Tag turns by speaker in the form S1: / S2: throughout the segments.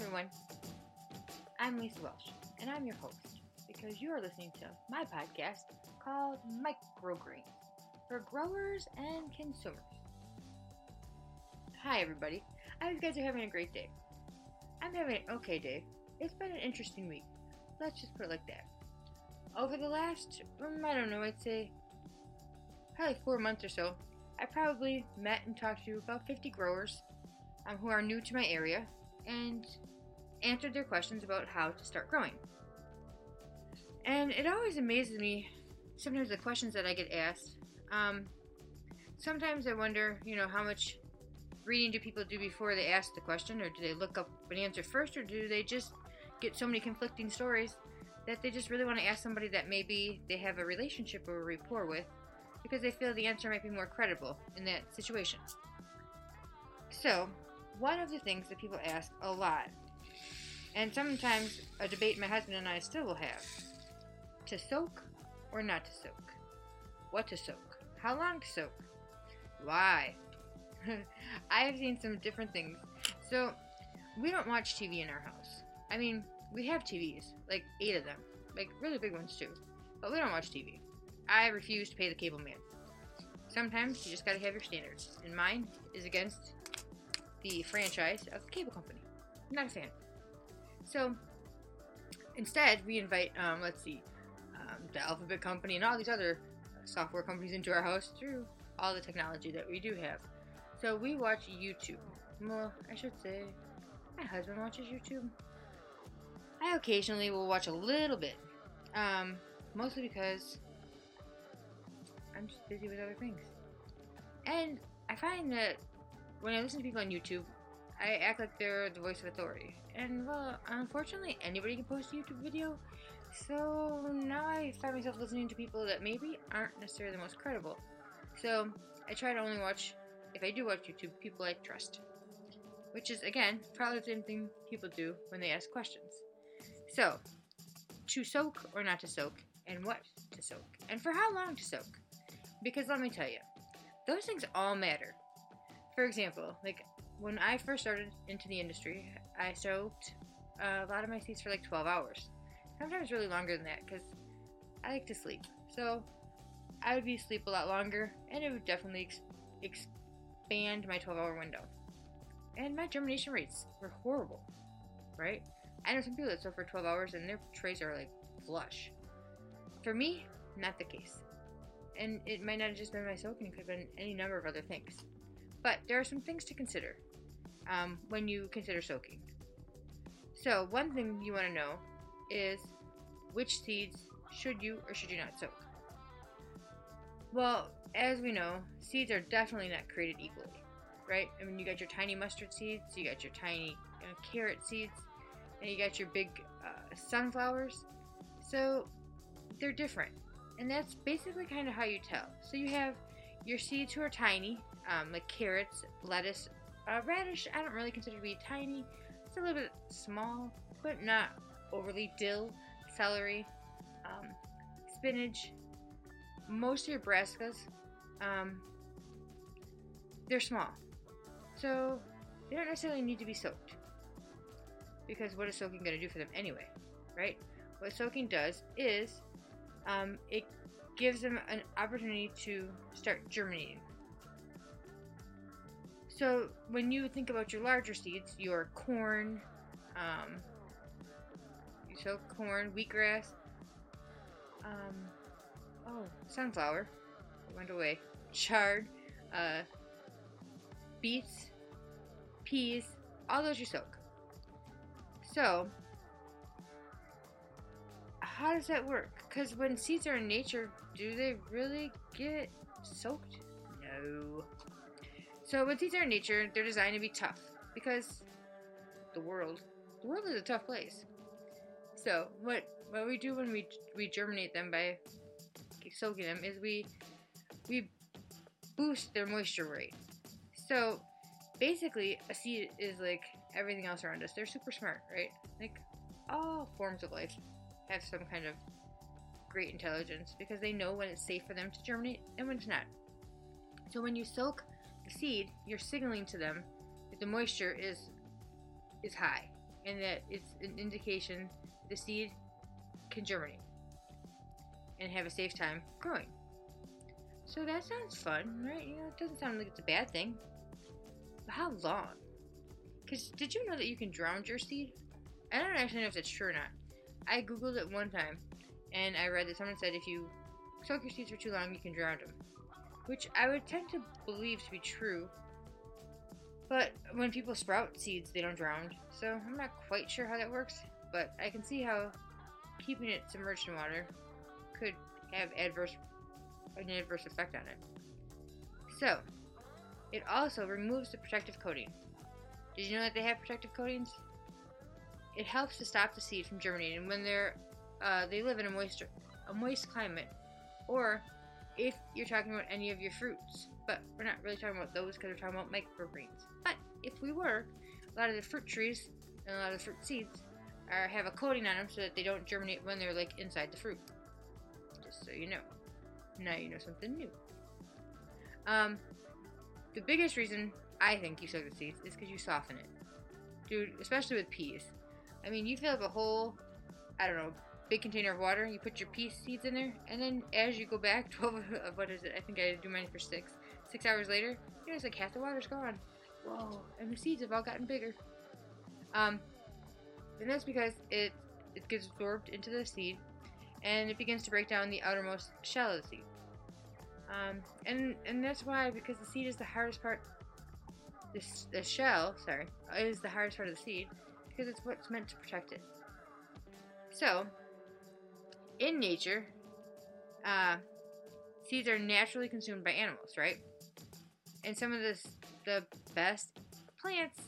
S1: everyone. I'm Lisa Welsh, and I'm your host because you are listening to my podcast called Microgreens for growers and consumers. Hi, everybody. I hope you guys are having a great day. I'm having an okay day. It's been an interesting week. Let's just put it like that. Over the last, um, I don't know, I'd say probably four months or so, I probably met and talked to about 50 growers um, who are new to my area and answered their questions about how to start growing. And it always amazes me sometimes the questions that I get asked. Um, sometimes I wonder, you know, how much reading do people do before they ask the question, or do they look up an answer first, or do they just get so many conflicting stories that they just really want to ask somebody that maybe they have a relationship or a rapport with because they feel the answer might be more credible in that situation. So, one of the things that people ask a lot, and sometimes a debate my husband and I still will have to soak or not to soak? What to soak? How long to soak? Why? I have seen some different things. So, we don't watch TV in our house. I mean, we have TVs, like eight of them, like really big ones too, but we don't watch TV. I refuse to pay the cable man. Sometimes you just gotta have your standards, and mine is against the franchise of the cable company. I'm not a fan. So instead, we invite, um, let's see, um, the Alphabet Company and all these other software companies into our house through all the technology that we do have. So we watch YouTube. Well, I should say, my husband watches YouTube. I occasionally will watch a little bit, um, mostly because I'm just busy with other things. And I find that when I listen to people on YouTube, I act like they're the voice of authority. And well, unfortunately, anybody can post a YouTube video. So now I find myself listening to people that maybe aren't necessarily the most credible. So I try to only watch, if I do watch YouTube, people I trust. Which is, again, probably the same thing people do when they ask questions. So, to soak or not to soak, and what to soak, and for how long to soak. Because let me tell you, those things all matter. For example, like when I first started into the industry, I soaked uh, a lot of my seeds for like 12 hours. Sometimes really longer than that because I like to sleep. So I would be asleep a lot longer and it would definitely ex- expand my 12 hour window. And my germination rates were horrible, right? I know some people that soak for 12 hours and their trays are like flush. For me, not the case and it might not have just been my soaking, it could have been any number of other things. But there are some things to consider um, when you consider soaking. So, one thing you want to know is which seeds should you or should you not soak? Well, as we know, seeds are definitely not created equally, right? I mean, you got your tiny mustard seeds, you got your tiny carrot seeds, and you got your big uh, sunflowers. So, they're different and that's basically kind of how you tell. So you have your seeds who are tiny, um, like carrots, lettuce, uh, radish. I don't really consider to be tiny. It's a little bit small, but not overly. Dill, celery, um, spinach. Most of your brassicas, um, they're small, so they don't necessarily need to be soaked. Because what is soaking going to do for them anyway, right? What soaking does is um, it gives them an opportunity to start germinating. So when you think about your larger seeds, your corn, um, you sow corn, wheatgrass, um, oh, sunflower, went away, chard, uh, beets, peas, all those you soak. So how does that work? Because when seeds are in nature, do they really get soaked? No. So when seeds are in nature, they're designed to be tough because the world, the world is a tough place. So what what we do when we we germinate them by soaking them is we we boost their moisture rate. So basically, a seed is like everything else around us. They're super smart, right? Like all forms of life have some kind of great intelligence because they know when it's safe for them to germinate and when it's not. So when you soak seed, you're signaling to them that the moisture is is high. and that it's an indication the seed can germinate and have a safe time growing. So that sounds fun, right? You know, it doesn't sound like it's a bad thing. But how long? Because did you know that you can drown your seed? I don't actually know if that's true or not. I googled it one time, and I read that someone said if you soak your seeds for too long, you can drown them, which I would tend to believe to be true. But when people sprout seeds, they don't drown, so I'm not quite sure how that works. But I can see how keeping it submerged in water could have adverse an adverse effect on it. So, it also removes the protective coating. Did you know that they have protective coatings? It helps to stop the seed from germinating when they're uh, they live in a moist a moist climate, or if you're talking about any of your fruits. But we're not really talking about those because we're talking about microgreens. But if we were, a lot of the fruit trees and a lot of the fruit seeds are have a coating on them so that they don't germinate when they're like inside the fruit. Just so you know. Now you know something new. Um, the biggest reason I think you soak the seeds is because you soften it. Dude, especially with peas. I mean, you fill up a whole, I don't know, big container of water, you put your pea seeds in there, and then as you go back, 12, of what is it? I think I do mine for six. Six hours later, you it's like half the water's gone. Whoa, and the seeds have all gotten bigger. Um, and that's because it, it gets absorbed into the seed, and it begins to break down the outermost shell of the seed. Um, and and that's why because the seed is the hardest part. This the shell, sorry, is the hardest part of the seed because it's what's meant to protect it. So, in nature, uh, seeds are naturally consumed by animals, right? And some of the the best plants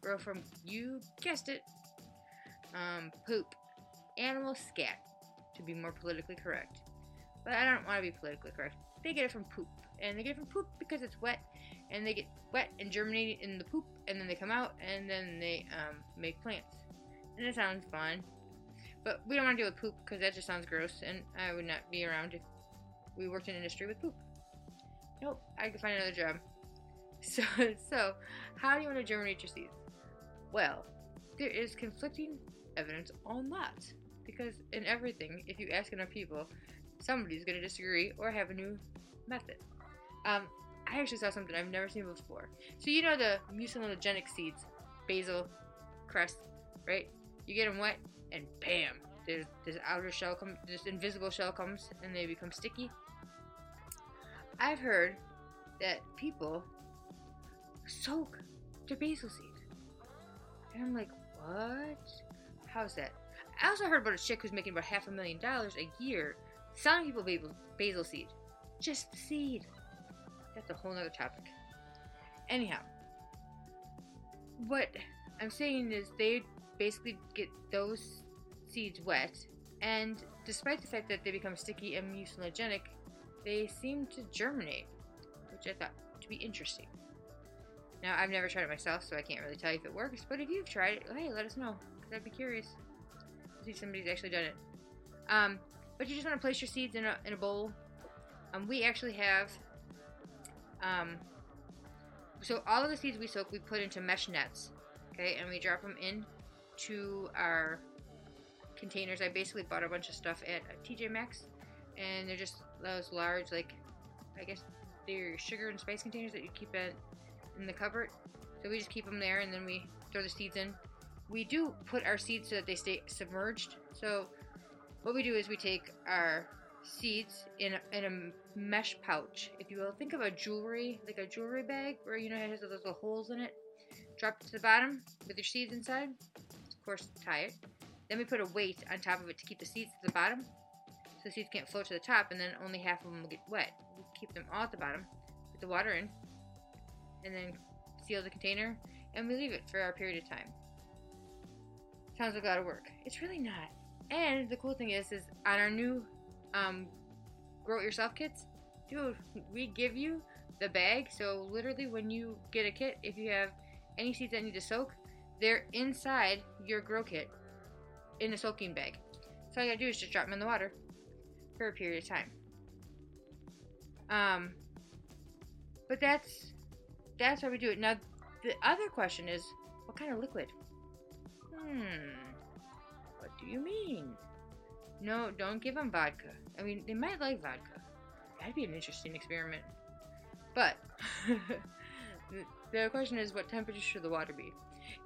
S1: grow from you guessed it, um, poop, animal scat, to be more politically correct. But I don't want to be politically correct. They get it from poop. And they get it from poop because it's wet. And they get wet and germinate in the poop. And then they come out and then they um, make plants. And it sounds fun. But we don't want to deal with poop because that just sounds gross. And I would not be around if we worked in industry with poop. Nope, I could find another job. So, so how do you want to germinate your seeds? Well, there is conflicting evidence on that. Because in everything, if you ask enough people, somebody's going to disagree or have a new method. Um, I actually saw something I've never seen before. So you know the mucinogenic seeds, basil, cress, right? You get them wet, and bam, there's this outer shell comes, this invisible shell comes, and they become sticky. I've heard that people soak their basil seed, and I'm like, what? How's that? I also heard about a chick who's making about half a million dollars a year selling people basil, basil seed. Just the seed. That's a whole nother topic. Anyhow, what I'm saying is they basically get those seeds wet, and despite the fact that they become sticky and mucinogenic, they seem to germinate, which I thought to be interesting. Now, I've never tried it myself, so I can't really tell you if it works, but if you've tried it, hey, let us know, because I'd be curious to see if somebody's actually done it. Um, but you just want to place your seeds in a, in a bowl. Um, we actually have, um, so all of the seeds we soak, we put into mesh nets, okay, and we drop them in to our containers. I basically bought a bunch of stuff at TJ Maxx, and they're just those large, like, I guess they're sugar and spice containers that you keep in, in the cupboard. So we just keep them there, and then we throw the seeds in. We do put our seeds so that they stay submerged. So what we do is we take our seeds in a, in a mesh pouch, if you will. Think of a jewelry, like a jewelry bag, where you know it has those little holes in it. Drop it to the bottom with your seeds inside. Of course, tie it. Then we put a weight on top of it to keep the seeds to the bottom, so the seeds can't float to the top, and then only half of them will get wet. We keep them all at the bottom, put the water in, and then seal the container, and we leave it for our period of time. Sounds like a lot of work. It's really not. And the cool thing is, is on our new um, grow it yourself kits, dude, we give you the bag. So literally, when you get a kit, if you have any seeds that need to soak, they're inside your grow kit in a soaking bag. So all you gotta do is just drop them in the water for a period of time. Um, but that's that's how we do it. Now, the other question is, what kind of liquid? Hmm. What do you mean? No, don't give them vodka. I mean, they might like vodka. That'd be an interesting experiment. But the question is, what temperature should the water be?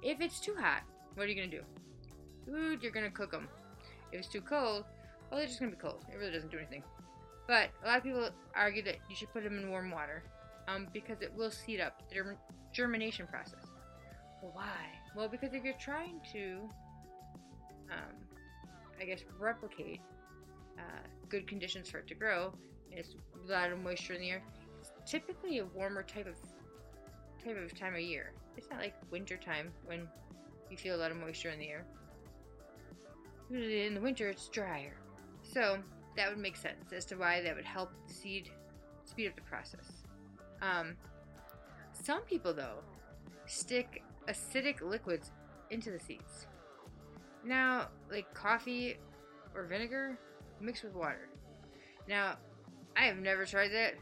S1: If it's too hot, what are you gonna do? You're gonna cook them. If it's too cold, well, they're just gonna be cold. It really doesn't do anything. But a lot of people argue that you should put them in warm water um, because it will seed up the germination process. Well, why? Well, because if you're trying to, um, I guess, replicate uh, good conditions for it to grow, it's a lot of moisture in the air. It's typically a warmer type of of time of year. It's not like winter time when you feel a lot of moisture in the air. Usually in the winter it's drier. So that would make sense as to why that would help the seed speed up the process. Um, some people though stick acidic liquids into the seeds. Now, like coffee or vinegar mixed with water. Now, I have never tried that.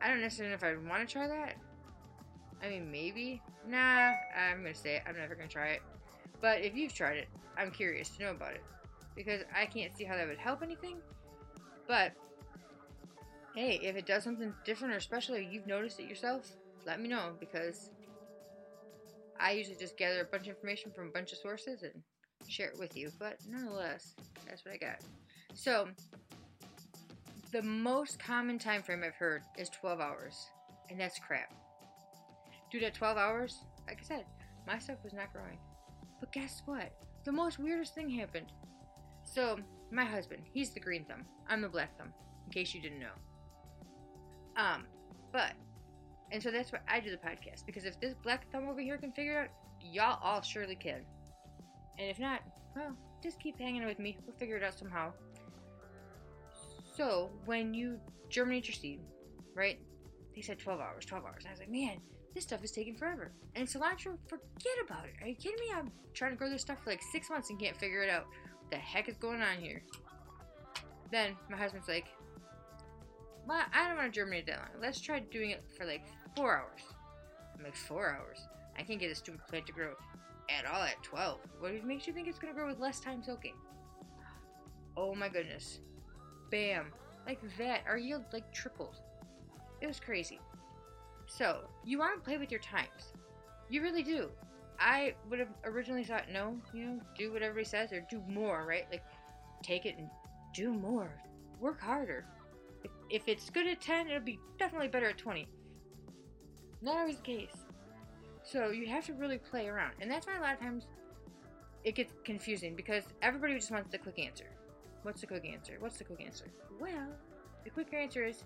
S1: I don't necessarily know if I would want to try that. I mean, maybe. Nah, I'm gonna say it. I'm never gonna try it. But if you've tried it, I'm curious to know about it because I can't see how that would help anything. But hey, if it does something different or special, or you've noticed it yourself, let me know because I usually just gather a bunch of information from a bunch of sources and share it with you. But nonetheless, that's what I got. So, the most common time frame I've heard is 12 hours, and that's crap. Dude, at 12 hours, like I said, my stuff was not growing. But guess what? The most weirdest thing happened. So, my husband, he's the green thumb. I'm the black thumb, in case you didn't know. Um, but, and so that's why I do the podcast, because if this black thumb over here can figure it out, y'all all surely can. And if not, well, just keep hanging with me. We'll figure it out somehow. So, when you germinate your seed, right? They said 12 hours, 12 hours. I was like, man, this stuff is taking forever. And cilantro, forget about it. Are you kidding me? I'm trying to grow this stuff for like six months and can't figure it out. What the heck is going on here? Then my husband's like, well, I don't want to germinate that long. Let's try doing it for like four hours. I'm like, four hours? I can't get a stupid plant to grow at all at 12. What makes you think it's going to grow with less time soaking? Oh my goodness. Bam. Like that. Our yield like tripled. It was crazy. So, you want to play with your times. You really do. I would have originally thought, no, you know, do what everybody says or do more, right? Like, take it and do more. Work harder. If, if it's good at 10, it'll be definitely better at 20. Not always the case. So, you have to really play around. And that's why a lot of times it gets confusing because everybody just wants the quick answer. What's the quick answer? What's the quick answer? Well, the quick answer is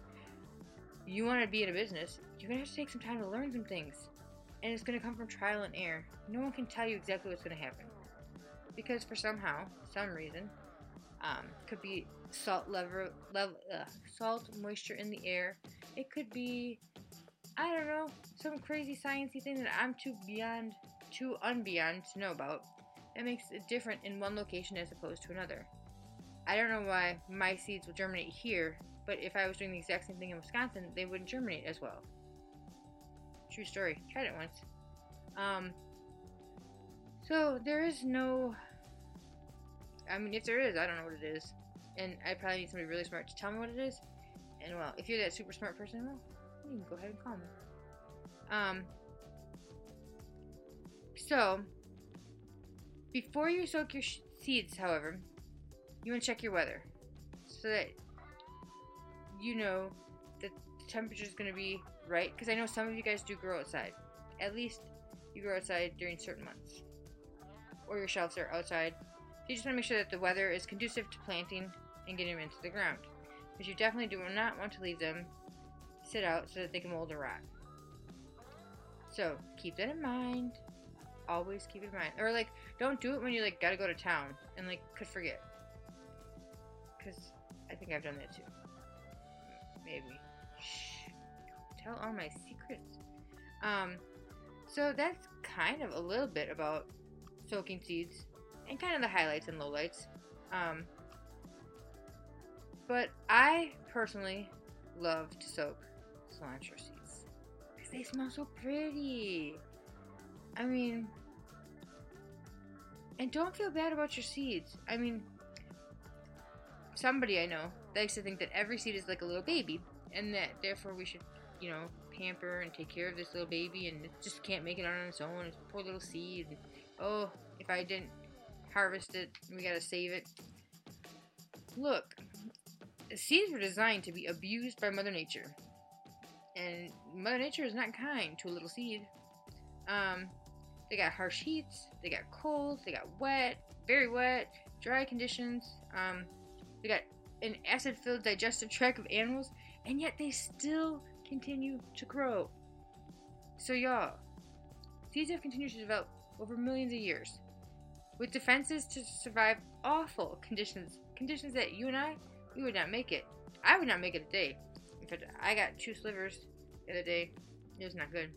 S1: you want to be in a business, you're going to have to take some time to learn some things. And it's going to come from trial and error. No one can tell you exactly what's going to happen. Because for somehow, some reason, um, could be salt level, level uh, salt moisture in the air. It could be, I don't know, some crazy sciencey thing that I'm too beyond, too unbeyond to know about. That makes it different in one location as opposed to another. I don't know why my seeds will germinate here but if I was doing the exact same thing in Wisconsin, they wouldn't germinate as well. True story. Tried it once. Um, so there is no. I mean, if there is, I don't know what it is, and I probably need somebody really smart to tell me what it is. And well, if you're that super smart person, well, you can go ahead and call me. Um. So, before you soak your seeds, however, you want to check your weather so that you know that the temperature is going to be right. Because I know some of you guys do grow outside. At least you grow outside during certain months. Or your shelves are outside. So you just want to make sure that the weather is conducive to planting and getting them into the ground. Because you definitely do not want to leave them sit out so that they can mold or rot. So keep that in mind. Always keep it in mind. Or like, don't do it when you like gotta go to town and like could forget. Because I think I've done that too maybe. Shh. Tell all my secrets. Um, so that's kind of a little bit about soaking seeds and kind of the highlights and lowlights. Um, but I personally love to soak cilantro seeds because they smell so pretty. I mean, And don't feel bad about your seeds. I mean, somebody I know likes to think that every seed is like a little baby, and that therefore we should, you know, pamper and take care of this little baby, and it just can't make it on its own. It's a poor little seed. Oh, if I didn't harvest it, we gotta save it. Look, seeds were designed to be abused by Mother Nature, and Mother Nature is not kind to a little seed. Um, they got harsh heats, they got cold, they got wet, very wet, dry conditions. Um, they got an acid filled digestive tract of animals, and yet they still continue to grow. So, y'all, seeds have continued to develop over millions of years with defenses to survive awful conditions. Conditions that you and I, we would not make it. I would not make it a day. In fact, I got two slivers the other day. It was not good.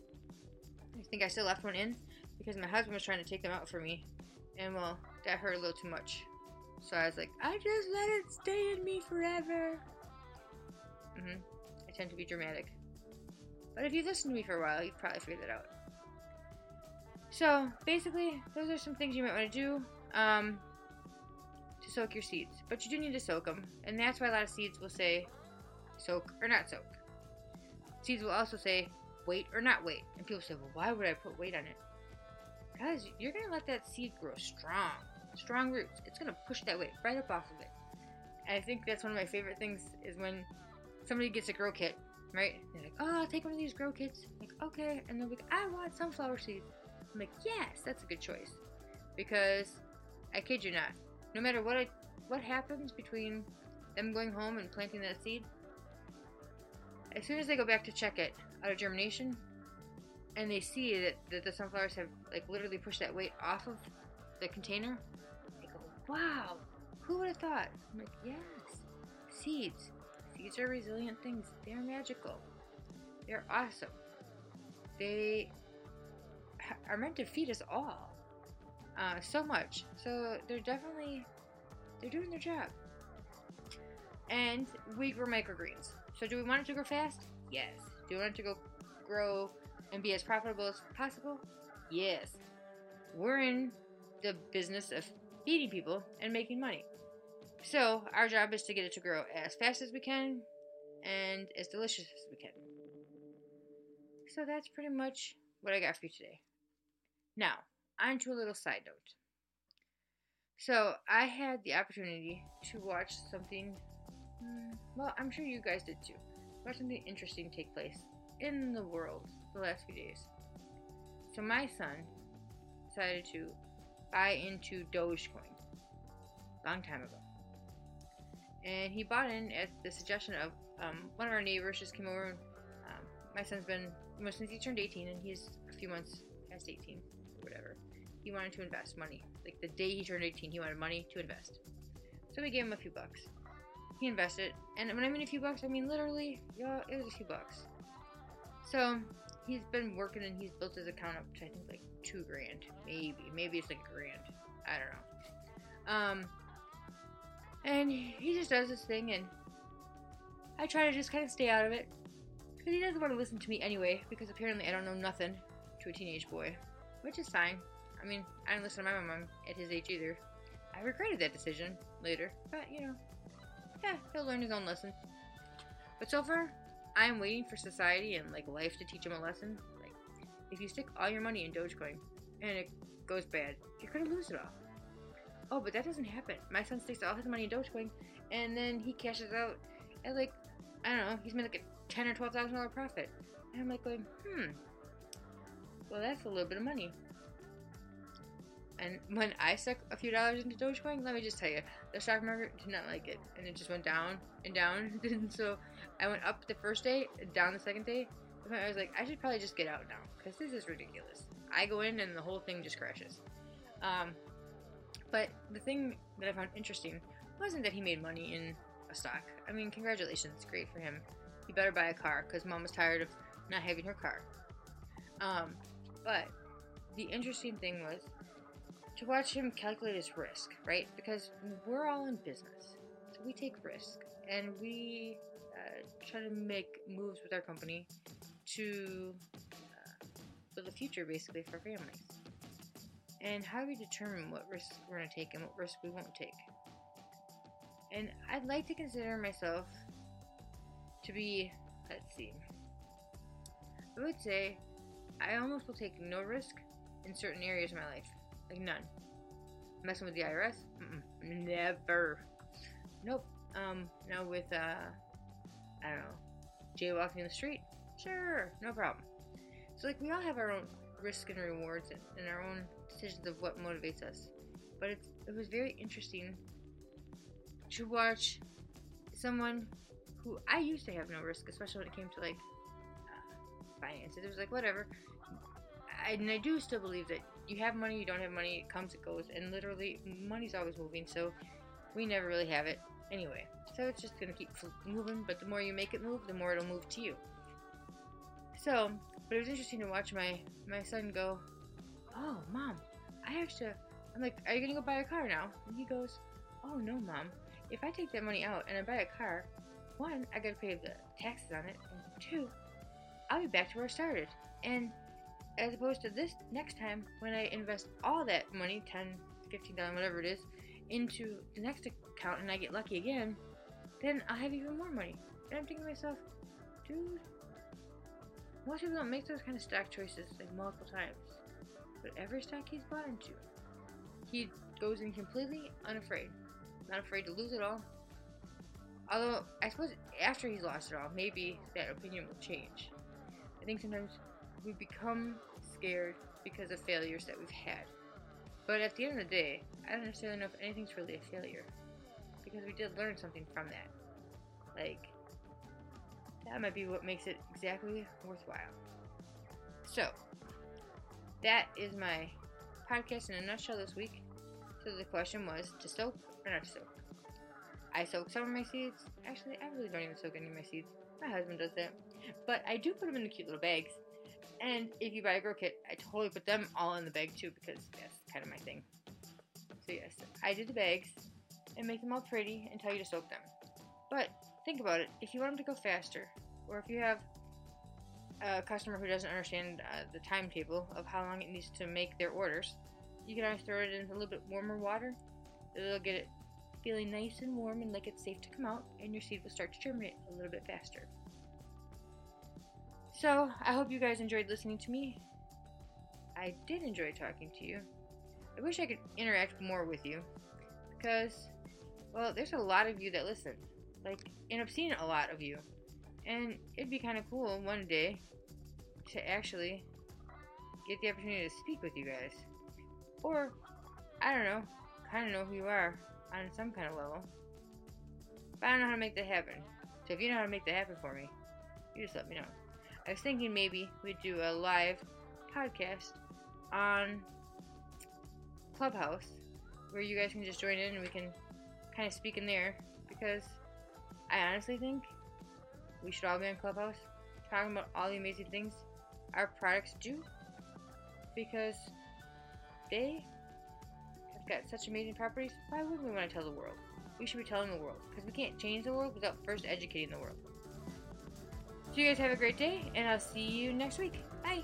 S1: I think I still left one in because my husband was trying to take them out for me. And well, that hurt a little too much. So I was like, I just let it stay in me forever. hmm I tend to be dramatic. But if you listen to me for a while, you've probably figured that out. So basically, those are some things you might want to do um, to soak your seeds. But you do need to soak them. And that's why a lot of seeds will say soak or not soak. Seeds will also say weight or not weight. And people say, well, why would I put weight on it? Because you're to let that seed grow strong. Strong roots. It's to push that weight right up off of it. And I think that's one of my favorite things is when somebody gets a grow kit, right? They're like, oh, I'll take one of these grow kits. I'm like, okay. And they're like, I want sunflower seeds. I'm like, yes, that's a good choice. Because, I kid you not, no matter what I, what happens between them going home and planting that seed, as soon as they go back to check it out of germination, and they see that, that the sunflowers have like literally pushed that weight off of the container, wow, who would have thought? I'm like, yes, seeds. Seeds are resilient things. They're magical. They're awesome. They are meant to feed us all uh, so much. So they're definitely they're doing their job. And we grow microgreens. So do we want it to grow fast? Yes. Do we want it to go grow and be as profitable as possible? Yes. We're in the business of feeding people and making money. So our job is to get it to grow as fast as we can and as delicious as we can. So that's pretty much what I got for you today. Now, on to a little side note. So, I had the opportunity to watch something, hmm, well, I'm sure you guys did too. Watch something interesting take place in the world the last few days. So, my son decided to buy into Dogecoin long time ago. And he bought in at the suggestion of um, one of our neighbors just came over. Um, my son's been, well, since he turned 18, and he's a few months past 18 whatever. He wanted to invest money. Like the day he turned 18, he wanted money to invest. So we gave him a few bucks. He invested, and when I mean a few bucks, I mean literally, yeah, it was a few bucks. So he's been working and he's built his account up to I think like two grand, maybe, maybe it's like a grand. I don't know. Um, and he just does this thing, and I try to just kind of stay out of it because he doesn't want to listen to me anyway. Because apparently I don't know nothing to a teenage boy which is fine. I mean, I didn't listen to my mom at his age either. I regretted that decision later, but you know, yeah, he'll learn his own lesson. But so far, I am waiting for society and like life to teach him a lesson. Like, if you stick all your money in Dogecoin and it goes bad, you're gonna lose it all. Oh, but that doesn't happen. My son sticks all his money in Dogecoin, and then he cashes out at like I don't know. He's made like a ten or twelve thousand dollar profit, and I'm like going, hmm, well, that's a little bit of money. And when I stuck a few dollars into Dogecoin, let me just tell you, the stock market did not like it, and it just went down and down. and so I went up the first day, down the second day. I was like, I should probably just get out now because this is ridiculous. I go in and the whole thing just crashes. Um, but the thing that I found interesting wasn't that he made money in a stock. I mean, congratulations, great for him. He better buy a car because mom was tired of not having her car. Um, but the interesting thing was to watch him calculate his risk, right? Because we're all in business, so we take risk and we uh, try to make moves with our company to uh, build a future basically for families. And how do we determine what risks we're going to take and what risks we won't take? And I'd like to consider myself to be, let's see, I would say I almost will take no risk in certain areas of my life. Like none. Messing with the IRS? Mm-mm, never. Nope. Um, now with, uh, I don't know, jaywalking in the street? Sure, no problem. So, like, we all have our own risks and rewards and, and our own decisions of what motivates us. But it's, it was very interesting to watch someone who I used to have no risk, especially when it came to like uh, finances. It was like whatever. I, and I do still believe that you have money, you don't have money, it comes, it goes, and literally money's always moving. So we never really have it anyway. So it's just gonna keep moving. But the more you make it move, the more it'll move to you. So, but it was interesting to watch my my son go. Oh, mom, I have to. I'm like, are you gonna go buy a car now? And he goes, Oh no, mom if I take that money out and I buy a car, one, I gotta pay the taxes on it, and two, I'll be back to where I started. And as opposed to this next time when I invest all that money, 10 15 dollars whatever it is, into the next account and I get lucky again, then I'll have even more money. And I'm thinking to myself, dude, most people don't make those kind of stock choices like multiple times. But every stock he's bought into, he goes in completely unafraid not afraid to lose it all. Although, I suppose after he's lost it all, maybe that opinion will change. I think sometimes we become scared because of failures that we've had. But at the end of the day, I don't necessarily know if anything's really a failure. Because we did learn something from that. Like, that might be what makes it exactly worthwhile. So, that is my podcast in a nutshell this week. So the question was to soak or not to soak. I soak some of my seeds. Actually, I really don't even soak any of my seeds. My husband does that. But I do put them in the cute little bags. And if you buy a grow kit, I totally put them all in the bag too because that's kind of my thing. So yes, I did the bags and make them all pretty and tell you to soak them. But think about it. If you want them to go faster, or if you have a customer who doesn't understand uh, the timetable of how long it needs to make their orders, you can always throw it in a little bit warmer water. It'll get it feeling nice and warm and like it's safe to come out, and your seed will start to germinate a little bit faster. So, I hope you guys enjoyed listening to me. I did enjoy talking to you. I wish I could interact more with you because, well, there's a lot of you that listen. Like, and I've seen a lot of you. And it'd be kind of cool one day to actually get the opportunity to speak with you guys. Or, I don't know, kind of know who you are on some kind of level. But I don't know how to make that happen. So if you know how to make that happen for me, you just let me know. I was thinking maybe we'd do a live podcast on Clubhouse where you guys can just join in and we can kind of speak in there because I honestly think we should all be on Clubhouse talking about all the amazing things our products do because they have got such amazing properties, why wouldn't we want to tell the world? We should be telling the world, because we can't change the world without first educating the world. So you guys have a great day, and I'll see you next week. Bye!